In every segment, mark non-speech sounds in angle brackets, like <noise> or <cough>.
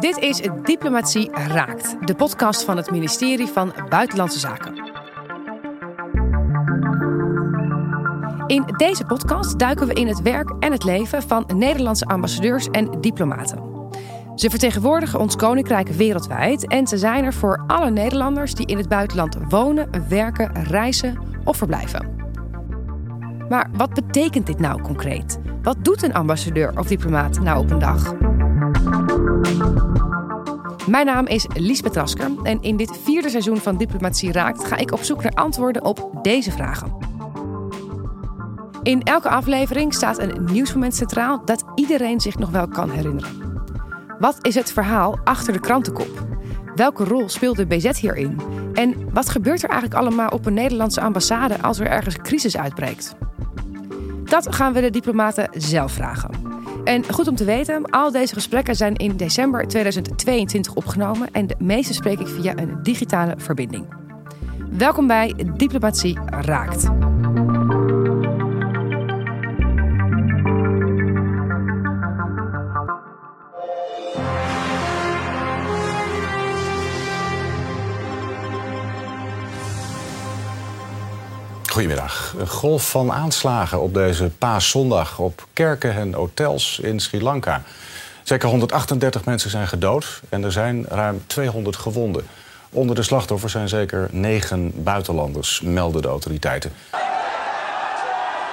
Dit is Diplomatie Raakt, de podcast van het ministerie van Buitenlandse Zaken. In deze podcast duiken we in het werk en het leven van Nederlandse ambassadeurs en diplomaten. Ze vertegenwoordigen ons koninkrijk wereldwijd en ze zijn er voor alle Nederlanders die in het buitenland wonen, werken, reizen of verblijven. Maar wat betekent dit nou concreet? Wat doet een ambassadeur of diplomaat nou op een dag? Mijn naam is Liesbeth Rasker en in dit vierde seizoen van Diplomatie Raakt ga ik op zoek naar antwoorden op deze vragen. In elke aflevering staat een nieuwsmoment centraal dat iedereen zich nog wel kan herinneren. Wat is het verhaal achter de krantenkop? Welke rol speelt de BZ hierin? En wat gebeurt er eigenlijk allemaal op een Nederlandse ambassade als er ergens crisis uitbreekt? Dat gaan we de diplomaten zelf vragen. En goed om te weten, al deze gesprekken zijn in december 2022 opgenomen en de meeste spreek ik via een digitale verbinding. Welkom bij Diplomatie Raakt. Goedemiddag. Een golf van aanslagen op deze paaszondag op kerken en hotels in Sri Lanka. Zeker 138 mensen zijn gedood en er zijn ruim 200 gewonden. Onder de slachtoffers zijn zeker negen buitenlanders, melden de autoriteiten.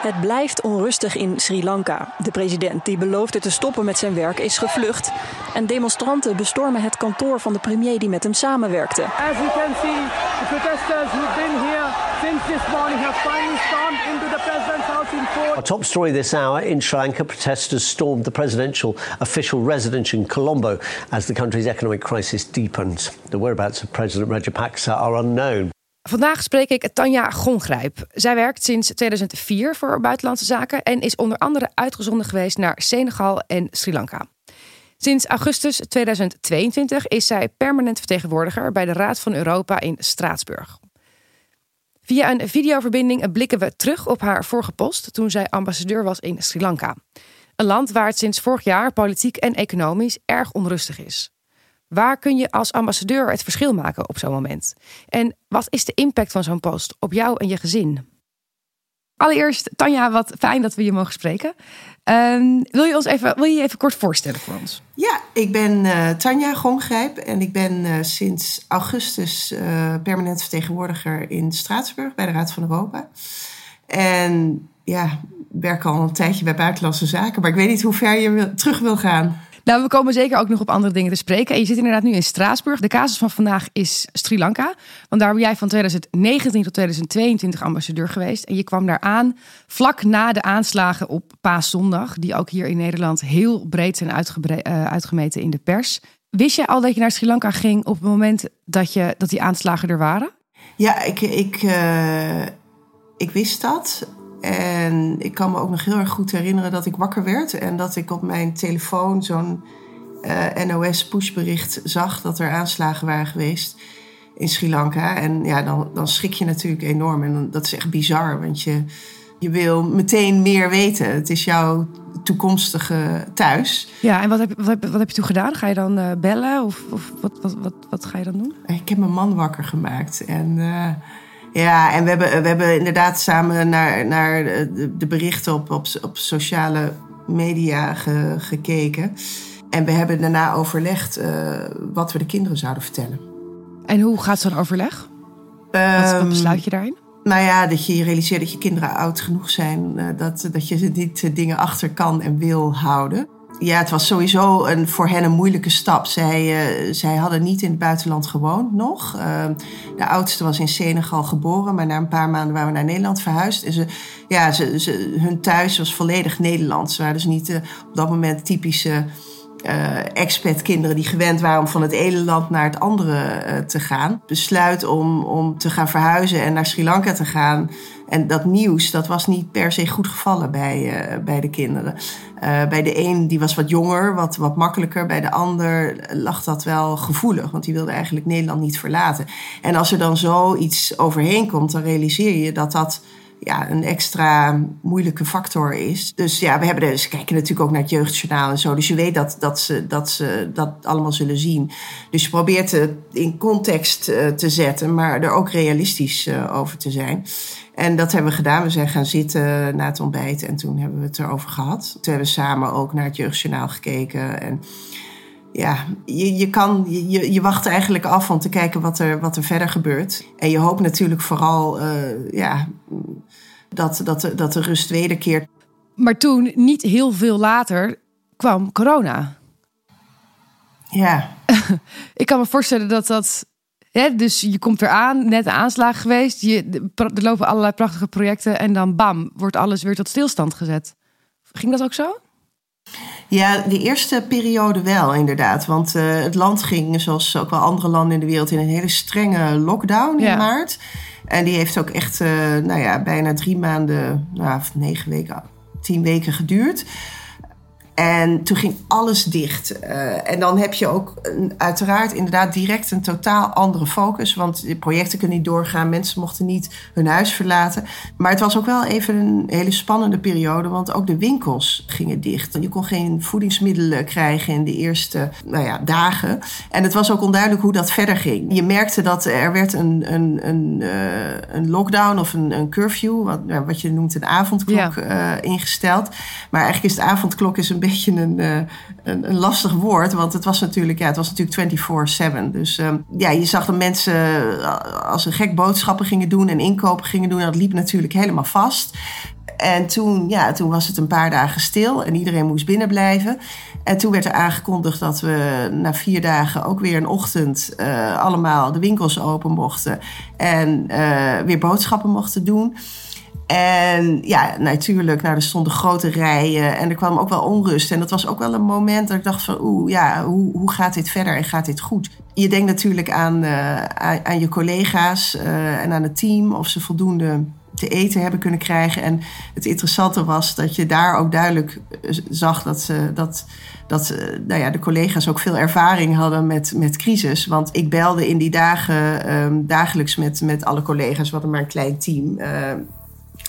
Het blijft onrustig in Sri Lanka. De president die beloofde te stoppen met zijn werk is gevlucht. En demonstranten bestormen het kantoor van de premier die met hem samenwerkte. As you can see, the protesters who've been here since this morning have finally stormed into the president's house in Fort. Our top story this hour in Sri Lanka protesters stormed the presidential official residence in Colombo as the country's economic crisis deepens. The whereabouts of President Rajapaksa are unknown. Vandaag spreek ik Tanja Gongrijp. Zij werkt sinds 2004 voor Buitenlandse Zaken en is onder andere uitgezonden geweest naar Senegal en Sri Lanka. Sinds augustus 2022 is zij permanent vertegenwoordiger bij de Raad van Europa in Straatsburg. Via een videoverbinding blikken we terug op haar vorige post toen zij ambassadeur was in Sri Lanka. Een land waar het sinds vorig jaar politiek en economisch erg onrustig is. Waar kun je als ambassadeur het verschil maken op zo'n moment? En wat is de impact van zo'n post op jou en je gezin? Allereerst, Tanja, wat fijn dat we je mogen spreken. Ehm, wil, je ons even, wil je je even kort voorstellen voor ons? Ja, ik ben uh, Tanja Gongrijp en ik ben uh, sinds augustus uh, permanent vertegenwoordiger in Straatsburg bij de Raad van Europa. En ja, werk al een tijdje bij Buitenlandse Zaken, maar ik weet niet hoe ver je terug wil gaan. Nou, we komen zeker ook nog op andere dingen te spreken. En je zit inderdaad nu in Straatsburg. De casus van vandaag is Sri Lanka. Want daar ben jij van 2019 tot 2022 ambassadeur geweest. En je kwam daar aan vlak na de aanslagen op Paaszondag. Die ook hier in Nederland heel breed zijn uh, uitgemeten in de pers. Wist je al dat je naar Sri Lanka ging op het moment dat, je, dat die aanslagen er waren? Ja, ik, ik, uh, ik wist dat. En ik kan me ook nog heel erg goed herinneren dat ik wakker werd en dat ik op mijn telefoon zo'n uh, NOS pushbericht zag dat er aanslagen waren geweest in Sri Lanka. En ja, dan, dan schrik je natuurlijk enorm. En dat is echt bizar, want je, je wil meteen meer weten. Het is jouw toekomstige thuis. Ja, en wat heb, wat heb, wat heb je toen gedaan? Ga je dan uh, bellen of, of wat, wat, wat, wat, ga je dan doen? Ik heb mijn man wakker gemaakt en... Uh, ja, en we hebben, we hebben inderdaad samen naar, naar de, berichten op, op, op sociale media ge, gekeken. En we hebben daarna overlegd uh, wat we de kinderen zouden vertellen. En hoe gaat zo'n overleg? Um, wat, wat besluit je daarin? Nou ja, dat je realiseert dat je kinderen oud genoeg zijn. Uh, dat, dat je niet dingen achter kan en wil houden ja, het was sowieso een, voor hen een moeilijke stap. Zij, uh, zij hadden niet in het buitenland gewoond nog. Uh, de oudste was in Senegal geboren, maar na een paar maanden waren we naar Nederland verhuisd. En ze, ja, ze, ze, hun thuis was volledig Nederlands. Ze waren dus niet uh, op dat moment typische expat-kinderen die gewend waren om van het ene land naar het andere te gaan. Besluit om, om te gaan verhuizen en naar Sri Lanka te gaan. En dat nieuws, dat was niet per se goed gevallen bij, bij de kinderen. Uh, bij de een die was wat jonger, wat, wat makkelijker. Bij de ander lag dat wel gevoelig, want die wilde eigenlijk Nederland niet verlaten. En als er dan zoiets overheen komt, dan realiseer je dat dat ja, een extra moeilijke factor is. Dus ja, we hebben dus kijken natuurlijk ook naar het jeugdjournaal en zo. Dus je weet dat, dat, ze, dat ze dat allemaal zullen zien. Dus je probeert het in context uh, te zetten, maar er ook realistisch uh, over te zijn. En dat hebben we gedaan. We zijn gaan zitten na het ontbijt en toen hebben we het erover gehad. Toen hebben we samen ook naar het jeugdjournaal gekeken. En ja, je, je, kan, je, je wacht eigenlijk af om te kijken wat er, wat er verder gebeurt. En je hoopt natuurlijk vooral uh, ja, dat, dat, dat de rust wederkeert. Maar toen, niet heel veel later, kwam corona. Ja. <laughs> Ik kan me voorstellen dat dat. Hè, dus je komt eraan, net aanslag geweest. Je, er lopen allerlei prachtige projecten. En dan bam, wordt alles weer tot stilstand gezet. Ging dat ook zo? Ja, de eerste periode wel, inderdaad. Want uh, het land ging, zoals ook wel andere landen in de wereld, in een hele strenge lockdown in maart. En die heeft ook echt, uh, nou ja, bijna drie maanden, nou, negen weken, tien weken geduurd. En toen ging alles dicht. Uh, en dan heb je ook een, uiteraard inderdaad direct een totaal andere focus. Want de projecten kunnen niet doorgaan. Mensen mochten niet hun huis verlaten. Maar het was ook wel even een hele spannende periode. Want ook de winkels gingen dicht. Je kon geen voedingsmiddelen krijgen in de eerste nou ja, dagen. En het was ook onduidelijk hoe dat verder ging. Je merkte dat er werd een, een, een, uh, een lockdown of een, een curfew. Wat, wat je noemt een avondklok ja. uh, ingesteld. Maar eigenlijk is de avondklok is een beetje een, uh, een, een, lastig woord. Want het was natuurlijk, ja, het was natuurlijk 24-7. Dus um, ja, je zag dat mensen als een gek boodschappen gingen doen en inkopen gingen doen. Dat liep natuurlijk helemaal vast. En toen, ja, toen was het een paar dagen stil en iedereen moest binnen blijven. En toen werd er aangekondigd dat we na vier dagen ook weer een ochtend uh, allemaal de winkels open mochten. En weer boodschappen mochten doen. En ja, natuurlijk, nou, er stonden grote rijen en er kwam ook wel onrust. En dat was ook wel een moment dat ik dacht van, oeh, ja, hoe, hoe gaat dit verder en gaat dit goed? Je denkt natuurlijk aan, uh, aan, je collega's uh, en aan het team of ze voldoende te eten hebben kunnen krijgen. En het interessante was dat je daar ook duidelijk zag dat, ze, dat, dat nou ja, de collega's ook veel ervaring hadden met, met crisis. Want ik belde in die dagen um, dagelijks met, met alle collega's. We hadden maar een klein team. Uh,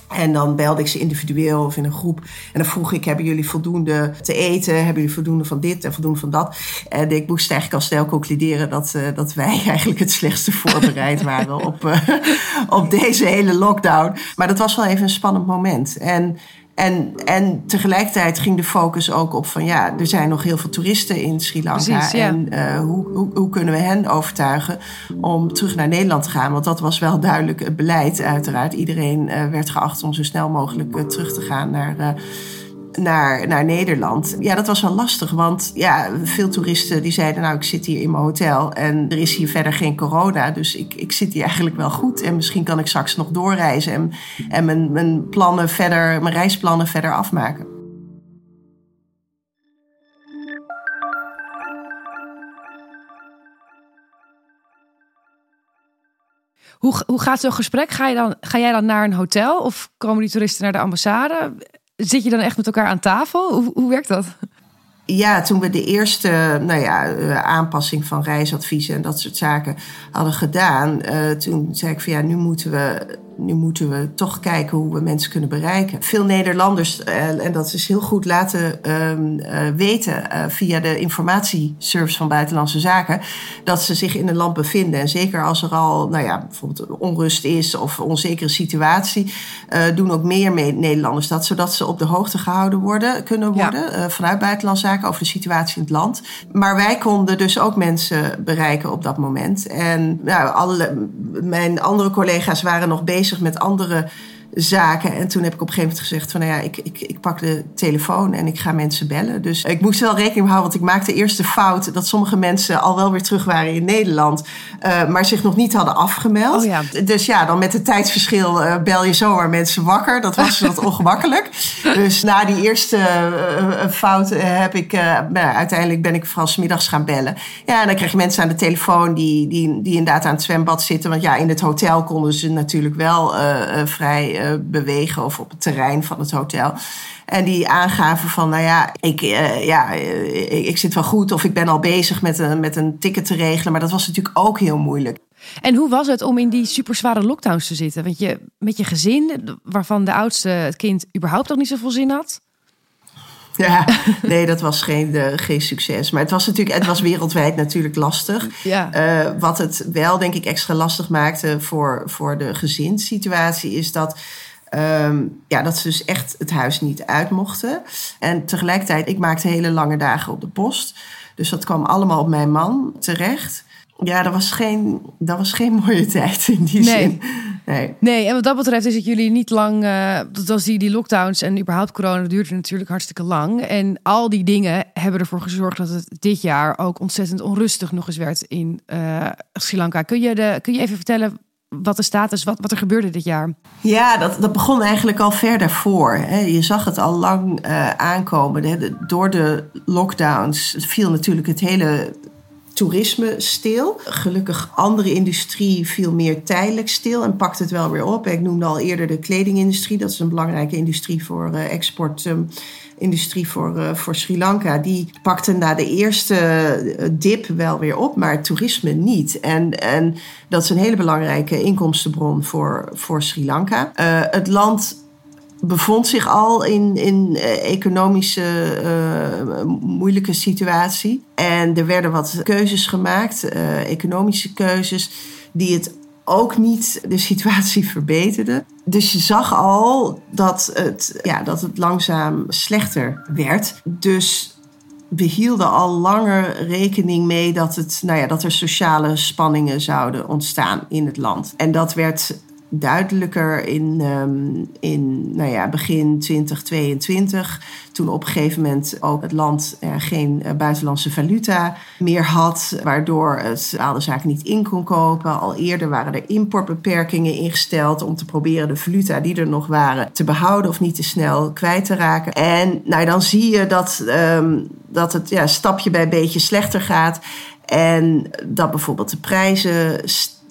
en dan belde ik ze individueel of in een groep. En dan vroeg ik, hebben jullie voldoende te eten? Hebben jullie voldoende van dit en voldoende van dat? En ik moest eigenlijk al snel concluderen dat, uh, dat wij <laughs> eigenlijk het slechtste voorbereid waren op, uh, <laughs> op deze hele lockdown. Maar dat was wel even een spannend moment. En en, en tegelijkertijd ging de focus ook op van ja, er zijn nog heel veel toeristen in Sri Lanka. Precies, ja. En uh, hoe, hoe, hoe, kunnen we hen overtuigen om terug naar Nederland te gaan? Want dat was wel duidelijk het beleid, uiteraard. Iedereen uh, werd geacht om zo snel mogelijk uh, terug te gaan naar naar, naar Nederland. Ja, dat was wel lastig, want ja, veel toeristen die zeiden... nou, ik zit hier in mijn hotel en er is hier verder geen corona... dus ik, ik zit hier eigenlijk wel goed en misschien kan ik straks nog doorreizen... en, en mijn, mijn plannen verder, mijn reisplannen verder afmaken. Hoe, hoe gaat zo'n gesprek? Ga, je dan, ga jij dan naar een hotel of komen die toeristen naar de ambassade? Zit je dan echt met elkaar aan tafel? Hoe, hoe werkt dat? Ja, toen we de eerste nou ja, aanpassing van reisadviezen en dat soort zaken hadden gedaan, uh, toen zei ik van ja, nu moeten we nu moeten we toch kijken hoe we mensen kunnen bereiken. Veel Nederlanders, uh, en dat is heel goed laten uh, weten uh, via de informatieservice van Buitenlandse Zaken, dat ze zich in een land bevinden. En zeker als er al, nou ja, bijvoorbeeld onrust is of onzekere situatie, doen ook meer Nederlanders dat, zodat ze op de hoogte gehouden worden, kunnen worden ja. vanuit Buitenlandse Zaken over de situatie in het land. Maar wij konden dus ook mensen bereiken op dat moment. En nou, alle, mijn andere collega's waren nog bezig met andere zaken. En toen heb ik op een gegeven moment gezegd van nou ja, ik, ik, ik pak de telefoon en ik ga mensen bellen. Dus ik moest wel rekening houden, want ik maakte eerst de fout dat sommige mensen al wel weer terug waren in Nederland, uh, maar zich nog niet hadden afgemeld. Oh ja. Dus ja, dan met het tijdsverschil uh, bel je zomaar mensen wakker. Dat was wat <laughs> ongemakkelijk. Dus na die eerste uh, fout heb ik, nou, uiteindelijk ben ik vooral smiddags gaan bellen. Ja, en dan krijg je mensen aan de telefoon die, die, die inderdaad aan het zwembad zitten. Want ja, in het hotel konden ze natuurlijk wel vrij bewegen of op het terrein van het hotel. En die aangaven van, nou ja, ik, uh, ja, ik, ik, zit wel goed of ik ben al bezig met een, met een ticket te regelen. Maar dat was natuurlijk ook heel moeilijk. En hoe was het om in die super zware lockdowns te zitten? Want je met je gezin, waarvan de oudste het kind überhaupt nog niet zoveel zin had. Ja, <laughs> nee, dat was geen, de, geen succes. Maar het was natuurlijk, het was wereldwijd natuurlijk lastig. Ja. Uh, wat het wel, denk ik, extra lastig maakte voor, voor de gezinssituatie, is dat. Um, ja, dat ze dus echt het huis niet uit mochten. En tegelijkertijd, ik maakte hele lange dagen op de post. Dus dat kwam allemaal op mijn man terecht. Ja, dat was geen, dat was geen <laughs> mooie tijd in die Nee. zin. Nee. Nee, en wat dat betreft is het jullie niet lang. eh dat was die, die lockdowns en überhaupt corona duurde natuurlijk hartstikke lang. En al die dingen hebben ervoor gezorgd dat het dit jaar ook ontzettend onrustig nog eens werd in eh, Sri Lanka. Kun je, de, kun je even vertellen wat de status, wat, wat er gebeurde dit jaar? Ja, dat, dat begon eigenlijk al ver daarvoor. Hè. Je zag het al lang eh, aankomen. Hè. De- door de lockdowns viel natuurlijk het hele toerisme stil. Gelukkig andere industrie viel meer tijdelijk stil en pakt het wel weer op. Ik noemde al eerder de kledingindustrie. Dat is een belangrijke industrie voor eh, export. ehm, industrie voor, eh, voor Sri Lanka. Die pakte na de eerste eh, dip wel weer op, maar toerisme niet. En, en dat is een hele belangrijke inkomstenbron voor, voor Sri Lanka. Het land bevond zich al in, in eh, economische eh, moeilijke situatie. En er werden wat keuzes gemaakt, eh, economische keuzes, die het ook niet de <laughs> situatie verbeterden. Dus je zag al dat het, ja, dat het langzaam slechter werd. Dus we hielden al langer rekening mee dat, het, nou ja, dat er sociale spanningen zouden ontstaan in het land. En dat werd duidelijker in, ehm, in nou ja, begin 2022. Toen op een gegeven moment ook het land eh, geen eh, buitenlandse valuta meer had. Waardoor het bepaalde zaken niet in kon kopen. Al eerder waren er importbeperkingen ingesteld om te proberen de valuta die er nog waren te behouden of niet te snel kwijt te raken. En nou, dan zie je dat, ehm, dat het ja, stapje bij beetje slechter gaat. En dat bijvoorbeeld de prijzen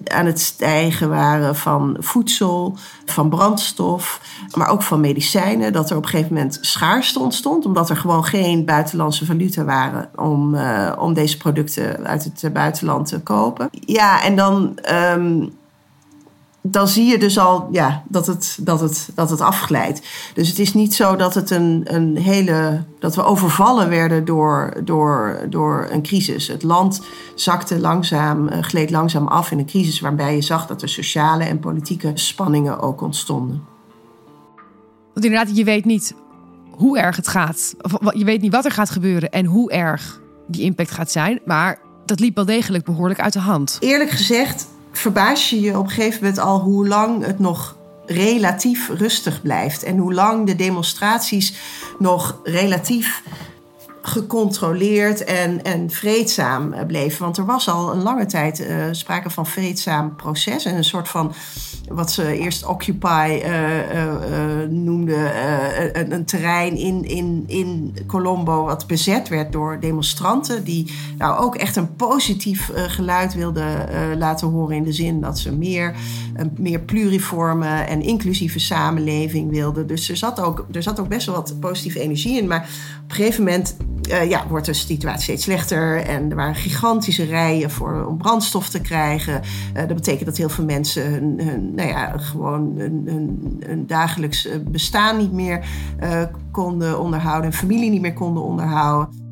aan het stijgen waren van voedsel, van brandstof, maar ook van medicijnen. Dat er op een gegeven moment schaarste ontstond, omdat er gewoon geen buitenlandse valuta waren om, eh, om deze producten uit het buitenland te kopen. Ja, en dan. ehm, dan zie je dus al ja, dat, het, dat, het, dat het afglijdt. Dus het is niet zo dat het een, een hele. dat we overvallen werden door, door, door een crisis. Het land zakte langzaam, eh, gleed langzaam af in een crisis waarbij je zag dat er sociale en politieke spanningen ook ontstonden. Want inderdaad, je weet niet hoe erg het gaat. Of je weet niet wat er gaat gebeuren en hoe erg die impact gaat zijn. Maar dat liep wel degelijk behoorlijk uit de hand. Eerlijk gezegd verbaas je je op een gegeven moment al hoe lang het nog relatief rustig blijft. En hoe lang de demonstraties nog relatief gecontroleerd en, en vreedzaam eh, bleven. Want er was al een lange tijd eh, sprake van vreedzaam proces. En een soort van wat ze eerst Occupy eh, eh, eh, noemden. een, een terrein in, in, in Colombo wat bezet werd door demonstranten. Die nou ook echt een positief geluid wilden laten horen. In de zin dat ze meer, een meer pluriforme en inclusieve samenleving wilden. Dus er zat ook, er zat ook best wel wat positieve energie in. Maar op een gegeven moment eh, ja, wordt de situatie steeds slechter. En er waren gigantische rijen voor, om brandstof te krijgen. Eh, dat betekent dat heel veel mensen hun, hun, nou ja, gewoon hun, hun, hun dagelijks eh, bestaan niet meer konden onderhouden. En familie niet meer konden onderhouden.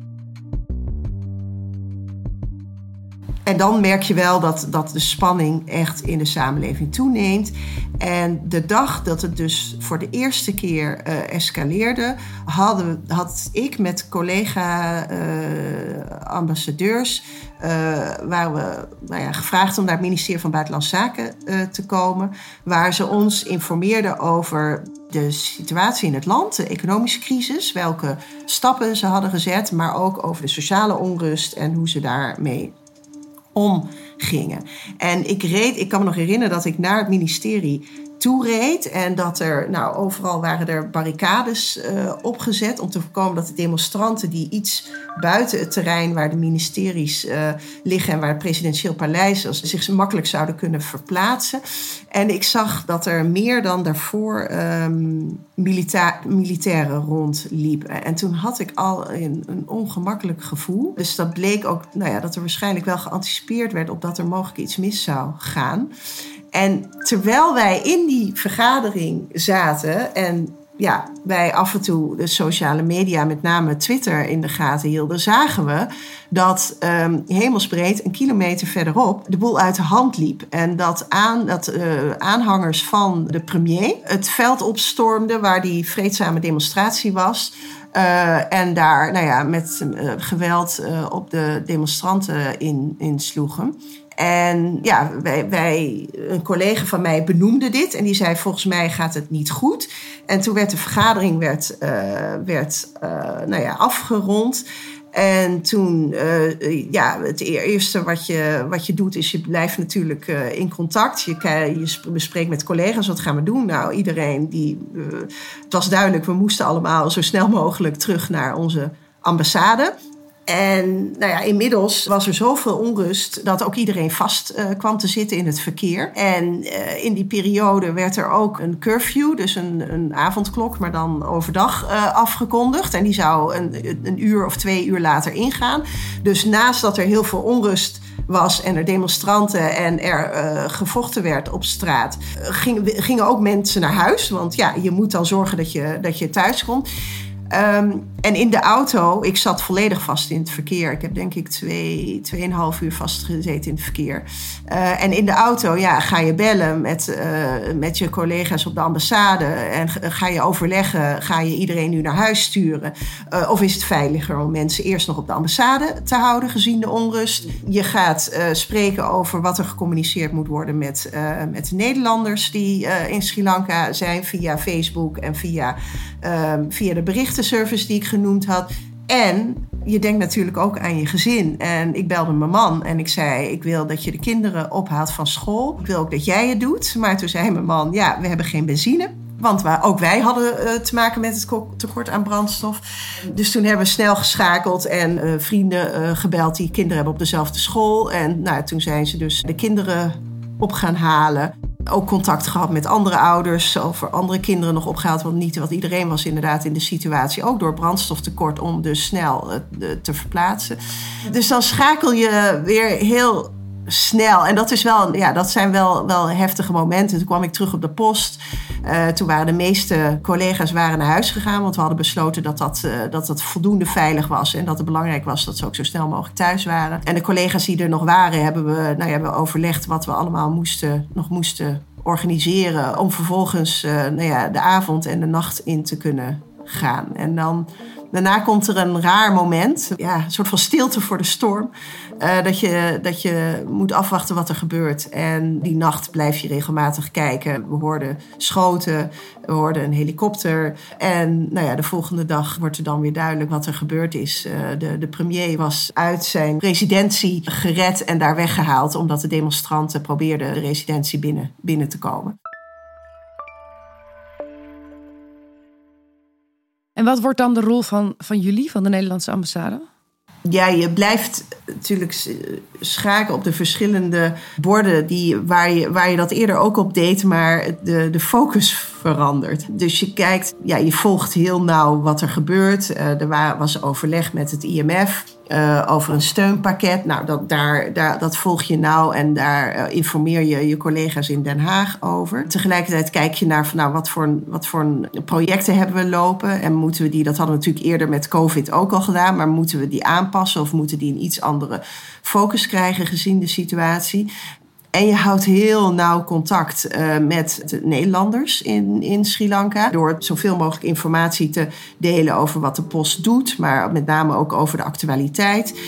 En dan merk je wel dat, dat de spanning echt in de samenleving toeneemt. En de dag dat het dus voor de eerste keer eh, escaleerde, hadden, had ik met collega-ambassadeurs. waren we nou ja, gevraagd om naar het ministerie van Buitenlandse Zaken eh, te komen. Waar ze ons informeerden over de situatie in het land, de economische crisis, welke stappen ze hadden gezet, maar ook over de sociale onrust en hoe ze daarmee um omgingen. En ik reed, ik kan me nog herinneren dat ik naar het ministerie toereed en dat er, nou, overal waren er barricades uh, opgezet om te voorkomen dat de demonstranten die iets buiten het terrein waar de ministeries uh, liggen en waar het presidentieel paleis is, zich makkelijk zouden kunnen verplaatsen. En ik zag dat er meer dan daarvoor milita militairen rondliepen. En toen had ik al een, een, ongemakkelijk gevoel. Dus dat bleek ook, nou ja, dat er waarschijnlijk wel geanticipeerd werd op dat er mogelijk iets mis zou gaan. En terwijl wij in die vergadering zaten en ja, wij af en toe de sociale media, met name Twitter, in de gaten hielden, zagen we dat um, hemelsbreed een kilometer verderop de boel uit de hand liep. En dat, aan, dat uh, aanhangers van de premier het veld opstormden waar die vreedzame demonstratie was. Uh, en daar nou ja, met uh, geweld op de demonstranten in sloegen. En ja, wij, wij, een collega van mij benoemde dit en die zei: Volgens mij gaat het niet goed. En toen werd de vergadering werd, uh, werd, uh, nou ja, afgerond. En toen, uh, ja, het eerste wat je, wat je doet is je blijft natuurlijk in contact. Je, je bespreekt met collega's wat gaan we doen. Nou, iedereen die, het was duidelijk, we moesten allemaal zo snel mogelijk terug naar onze ambassade. En nou ja, inmiddels was er zoveel onrust dat ook iedereen vast uh, kwam te zitten in het verkeer. En uh, in die periode werd er ook een curfew, dus een, een avondklok, maar dan overdag uh, afgekondigd. En die zou een, een uur of twee uur later ingaan. Dus naast dat er heel veel onrust was en er demonstranten en er gevochten werd op straat, gingen, gingen ook mensen naar huis. Want ja, je moet dan zorgen dat je, dat je thuis komt. Um, en in de auto, ik zat volledig vast in het verkeer. Ik heb denk ik twee, tweeënhalf uur vastgezeten in het verkeer. Uh, en in de auto ja, ga je bellen met, uh, met je collega's op de ambassade. En ga je overleggen, ga je iedereen nu naar huis sturen? Uh, of is het veiliger om mensen eerst nog op de ambassade te houden, gezien de onrust? Je gaat spreken over wat er gecommuniceerd moet worden met, met de Nederlanders die in Sri Lanka zijn via Facebook en via, via de berichtenservice die ik genoemd had. En je denkt natuurlijk ook aan je gezin. En ik belde mijn man en ik zei: Ik wil dat je de kinderen ophaalt van school. Ik wil ook dat jij het doet. Maar toen zei mijn man: Ja, we hebben geen benzine. Want ook wij hadden uh, te maken met het tekort aan brandstof. Dus toen hebben we snel geschakeld en uh, vrienden uh, gebeld die kinderen hebben op dezelfde school. En nou, toen zijn ze dus de kinderen op gaan halen. Ook contact gehad met andere ouders, over andere kinderen nog opgehaald. Want niet, want iedereen was inderdaad in de situatie, ook door brandstoftekort, om dus snel te verplaatsen. Dus dan schakel je weer heel snel. En dat, is wel, ja, dat zijn wel, wel heftige momenten. Toen kwam ik terug op de post. Uh, toen waren de meeste collega's waren naar huis gegaan. Want we hadden besloten dat dat, uh, dat dat voldoende veilig was. En dat het belangrijk was dat ze ook zo snel mogelijk thuis waren. En de collega's die er nog waren, hebben we, nou hebben overlegd wat we allemaal moesten, nog moesten organiseren. Om vervolgens uh, nou ja, de avond en de nacht in te kunnen gaan. En dan Daarna komt er een raar moment, ja, een soort van stilte voor de storm. Uh, dat, je, dat je moet afwachten wat er gebeurt. En die nacht blijf je regelmatig kijken. We hoorden schoten, we hoorden een helikopter. En nou ja, de volgende dag wordt er dan weer duidelijk wat er gebeurd is. Uh, de, de premier was uit zijn residentie gered en daar weggehaald... omdat de demonstranten probeerden de residentie binnen, binnen te komen. En wat wordt dan de rol van, van jullie, van de Nederlandse ambassade? Ja, je blijft natuurlijk schaken op de verschillende borden die, waar, je, waar je dat eerder ook op deed, maar de, de focus verandert. Dus je kijkt, ja, je volgt heel nauw wat er gebeurt. Uh, er was overleg met het IMF. Uh, over een steunpakket. Nou, dat, daar, daar, dat volg je nou en daar uh, informeer je je collega's in Den Haag over. Tegelijkertijd kijk je naar van, nou, wat, voor, wat voor projecten hebben we lopen en moeten we die, dat hadden we natuurlijk eerder met COVID ook al gedaan, maar moeten we die aanpassen of moeten die een iets andere focus krijgen gezien de situatie? En je houdt heel nauw contact uh, met de Nederlanders in, in Sri Lanka. Door zoveel mogelijk informatie te delen over wat de post doet, maar met name ook over de actualiteit.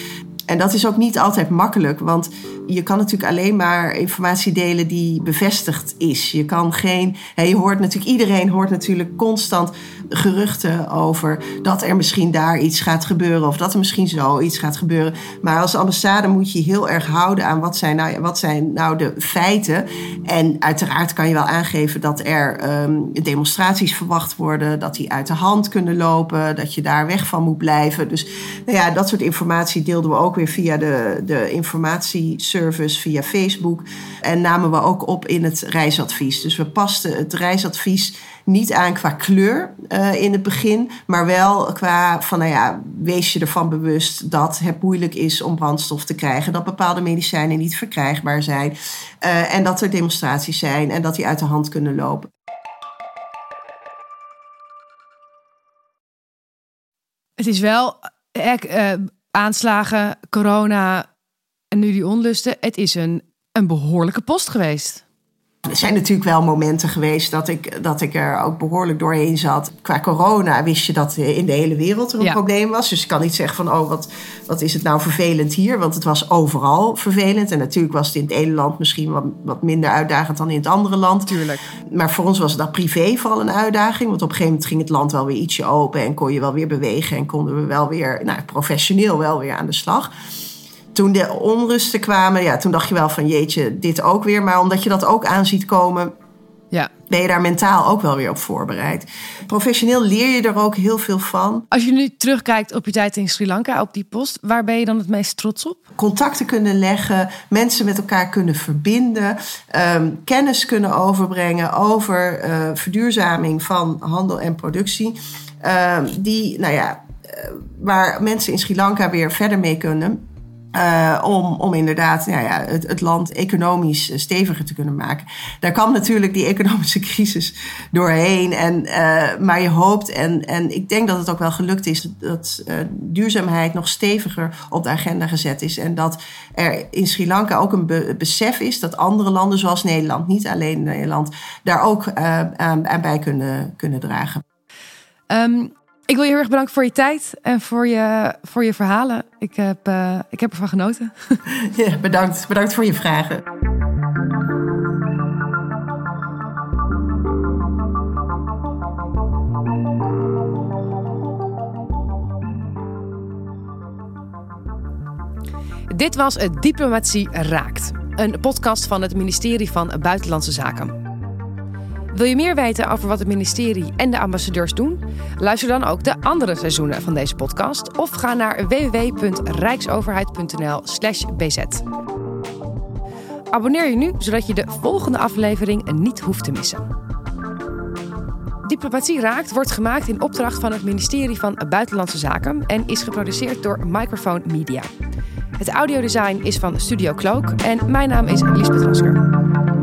En dat is ook niet altijd makkelijk, want je kan natuurlijk alleen maar informatie delen die bevestigd is. Je kan geen. je hoort natuurlijk, iedereen hoort natuurlijk constant geruchten over dat er misschien daar iets gaat gebeuren of dat er misschien zoiets gaat gebeuren. Maar als ambassade moet je heel erg houden aan wat zijn nou, wat zijn nou de feiten. En uiteraard kan je wel aangeven dat er um, demonstraties verwacht worden, dat die uit de hand kunnen lopen, dat je daar weg van moet blijven. Dus nou ja, dat soort informatie deelden we ook weer via de, de informatieservice service via Facebook. En namen we ook op in het reisadvies. Dus we pasten het reisadvies niet aan qua kleur uh, in het begin, maar wel qua van, nou ja, wees je ervan bewust dat het moeilijk is om brandstof te krijgen, dat bepaalde medicijnen niet verkrijgbaar zijn uh, en dat er demonstraties zijn en dat die uit de hand kunnen lopen. Het is wel uh, aanslagen, corona en nu die onlusten. Het is een, een behoorlijke post geweest. Er zijn natuurlijk wel momenten geweest dat ik, dat ik er ook behoorlijk doorheen zat. Qua corona wist je dat in de hele wereld er een probleem was. Dus ik kan niet zeggen van, oh, wat, wat is het nou vervelend hier? Want het was overal vervelend. En natuurlijk was het in het ene land misschien wat, wat minder uitdagend dan in het andere land. Tuurlijk. Maar voor ons was dat privé vooral een uitdaging. Want op een gegeven moment ging het land wel weer ietsje open. En kon je wel weer bewegen. En konden we wel weer, nou, professioneel wel weer aan de slag toen de onrusten kwamen, ja, toen dacht je wel van jeetje, dit ook weer. Maar omdat je dat ook aan ziet komen, ja. ben je daar mentaal ook wel weer op voorbereid. Professioneel leer je er ook heel veel van. Als je nu terugkijkt op je tijd in Sri Lanka, op die post, waar ben je dan het meest trots op? Contacten kunnen leggen, mensen met elkaar kunnen verbinden, um, kennis kunnen overbrengen over uh, verduurzaming van handel en productie. Uh, die, nou ja, uh, waar mensen in Sri Lanka weer verder mee kunnen. Uh, om, om inderdaad ja, het, het, land economisch steviger te kunnen maken. Daar kwam natuurlijk die economische <laughs> crisis doorheen. En, uh, maar je hoopt, en, en ik denk dat het ook wel gelukt is, dat duurzaamheid nog steviger op de agenda gezet is. En dat er in Sri Lanka ook een be besef is dat andere landen, zoals Nederland, niet alleen Nederland, daar ook aan, aan, bij kunnen, kunnen dragen. Um, ik wil je heel erg bedanken voor je tijd en voor je, voor je verhalen. Ik heb, uh, ik heb ervan genoten. <laughs> Ja, bedankt. Bedankt voor je vragen. Dit was het Diplomatie Raakt, een podcast van het ministerie van Buitenlandse Zaken. Wil je meer weten over wat het ministerie en de ambassadeurs doen? Luister dan ook de andere seizoenen van deze podcast of ga naar www.rijksoverheid.nl/bz. Abonneer je nu zodat je de volgende aflevering niet hoeft te missen. Diplomatie Raakt wordt gemaakt in opdracht van het ministerie van Buitenlandse Zaken en is geproduceerd door Microphone Media. Het audiodesign is van Studio Cloak en mijn naam is Lisbeth Rasker.